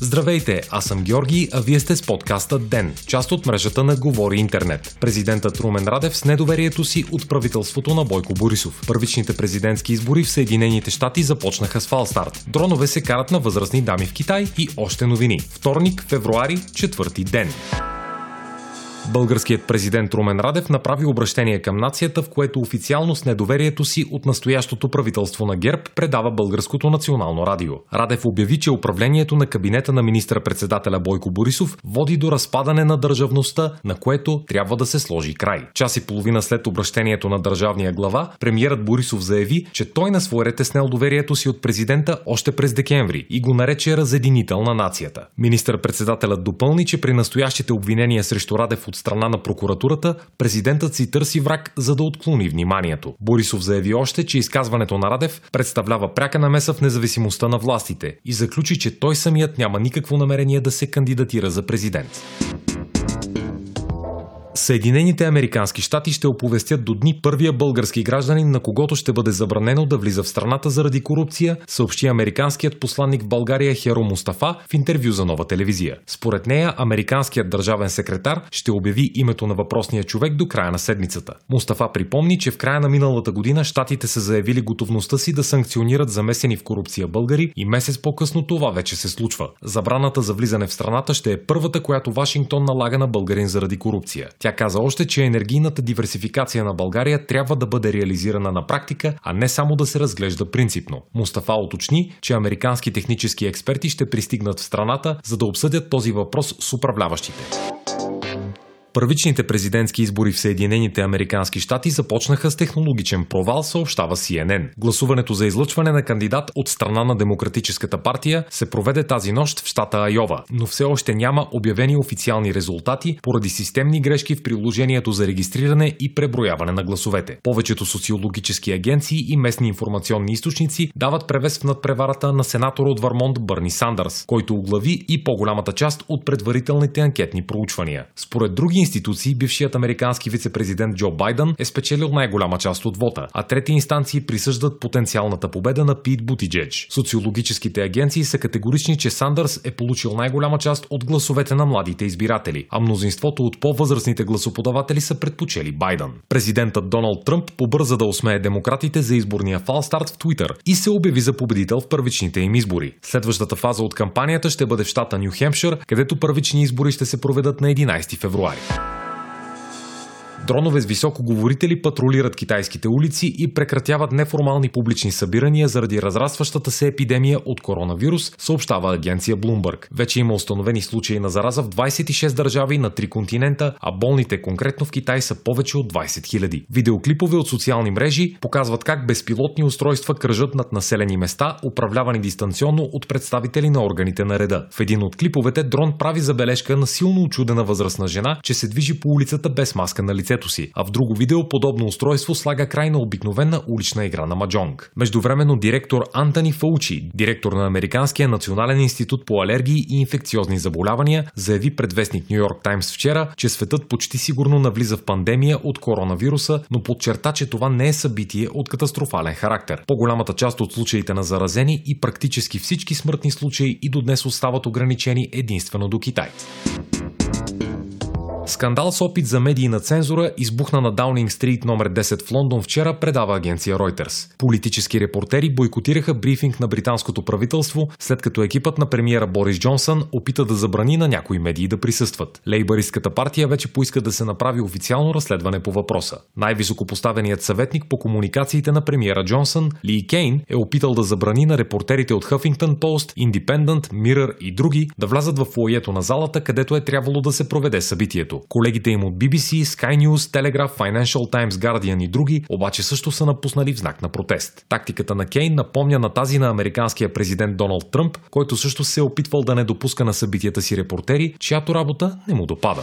Здравейте, аз съм Георги, а вие сте с подкаста ДЕН, част от мрежата на Говори Интернет. Президентът Румен Радев с недоверието си от правителството на Бойко Борисов. Първичните президентски избори в Съединените щати започнаха с фалстарт. Дронове се карат на възрастни дами в Китай и още новини. Вторник, февруари, четвърти ден. Българският президент Румен Радев направи обращение към нацията, в което официално с недоверието си от настоящото правителство на ГЕРБ предава Българското национално радио. Радев обяви, че управлението на кабинета на министър-председателя Бойко Борисов води до разпадане на държавността, на което трябва да се сложи край. Час и половина след обращението на държавния глава, премиерът Борисов заяви, че той на свой ред е снел доверието си от президента още през декември и го нарече разединител на нацията. Министър-председателят допълни, че при настоящите обвинения срещу Радев от страна на прокуратурата, президентът си търси враг, за да отклони вниманието. Борисов заяви още, че изказването на Радев представлява пряка намеса в независимостта на властите и заключи, че той самият няма никакво намерение да се кандидатира за президент. Съединените американски щати ще оповестят до дни първия български гражданин, на когото ще бъде забранено да влиза в страната заради корупция, съобщи американският посланник в България Херо Мустафа в интервю за нова телевизия. Според нея, американският държавен секретар ще обяви името на въпросния човек до края на седмицата. Мустафа припомни, че в края на миналата година щатите са заявили готовността си да санкционират замесени в корупция българи и месец по-късно това вече се случва. Забраната за влизане в страната ще е първата, която Вашингтон налага на българин заради корупция. Тя каза още, че енергийната диверсификация на България трябва да бъде реализирана на практика, а не само да се разглежда принципно. Мустафа уточни, че американски технически експерти ще пристигнат в страната, за да обсъдят този въпрос с управляващите. Първичните президентски избори в Съединените Американски щати започнаха с технологичен провал, съобщава CNN. Гласуването за излъчване на кандидат от страна на Демократическата партия се проведе тази нощ в щата Айова, но все още няма обявени официални резултати поради системни грешки в приложението за регистриране и преброяване на гласовете. Повечето социологически агенции и местни информационни източници дават превес в надпреварата на сенатора от Вармонт Бърни Сандърс, който оглави и по-голямата част от предварителните анкетни проучвания. Според други институции бившият американски вице-президент Джо Байден е спечелил най-голяма част от вота, а трети инстанции присъждат потенциалната победа на Пит Бутиджедж. Социологическите агенции са категорични, че Сандърс е получил най-голяма част от гласовете на младите избиратели, а мнозинството от по-възрастните гласоподаватели са предпочели Байден. Президентът Доналд Тръмп побърза да усмее демократите за изборния фалстарт в Твитър и се обяви за победител в първичните им избори. Следващата фаза от кампанията ще бъде в щата Нью Хемпшир, където първични избори ще се проведат на 11 февруари. Bye. Дронове с високоговорители патрулират китайските улици и прекратяват неформални публични събирания заради разрастващата се епидемия от коронавирус, съобщава агенция Bloomberg. Вече има установени случаи на зараза в 26 държави на 3 континента, а болните конкретно в Китай са повече от 20 000. Видеоклипове от социални мрежи показват как безпилотни устройства кръжат над населени места, управлявани дистанционно от представители на органите на реда. В един от клиповете дрон прави забележка на силно очудена възрастна жена, че се движи по улицата без маска на лице лицето си, а в друго видео подобно устройство слага край на обикновена улична игра на маджонг. Междувременно директор Антони Фаучи, директор на Американския национален институт по алергии и инфекциозни заболявания, заяви пред вестник Нью Йорк Таймс вчера, че светът почти сигурно навлиза в пандемия от коронавируса, но подчерта, че това не е събитие от катастрофален характер. По-голямата част от случаите на заразени и практически всички смъртни случаи и до днес остават ограничени единствено до Китай. Скандал с опит за медийна цензура избухна на Даунинг Стрит номер 10 в Лондон вчера, предава агенция Reuters. Политически репортери бойкотираха брифинг на британското правителство, след като екипът на премиера Борис Джонсън опита да забрани на някои медии да присъстват. Лейбаристската партия вече поиска да се направи официално разследване по въпроса. Най-високопоставеният съветник по комуникациите на премиера Джонсън, Ли Кейн, е опитал да забрани на репортерите от Huffington Post, Independent, Mirror и други да влязат в фойето на залата, където е трябвало да се проведе събитието. Колегите им от BBC, Sky News, Telegraph, Financial Times, Guardian и други обаче също са напуснали в знак на протест. Тактиката на Кейн напомня на тази на американския президент Доналд Тръмп, който също се е опитвал да не допуска на събитията си репортери, чиято работа не му допада.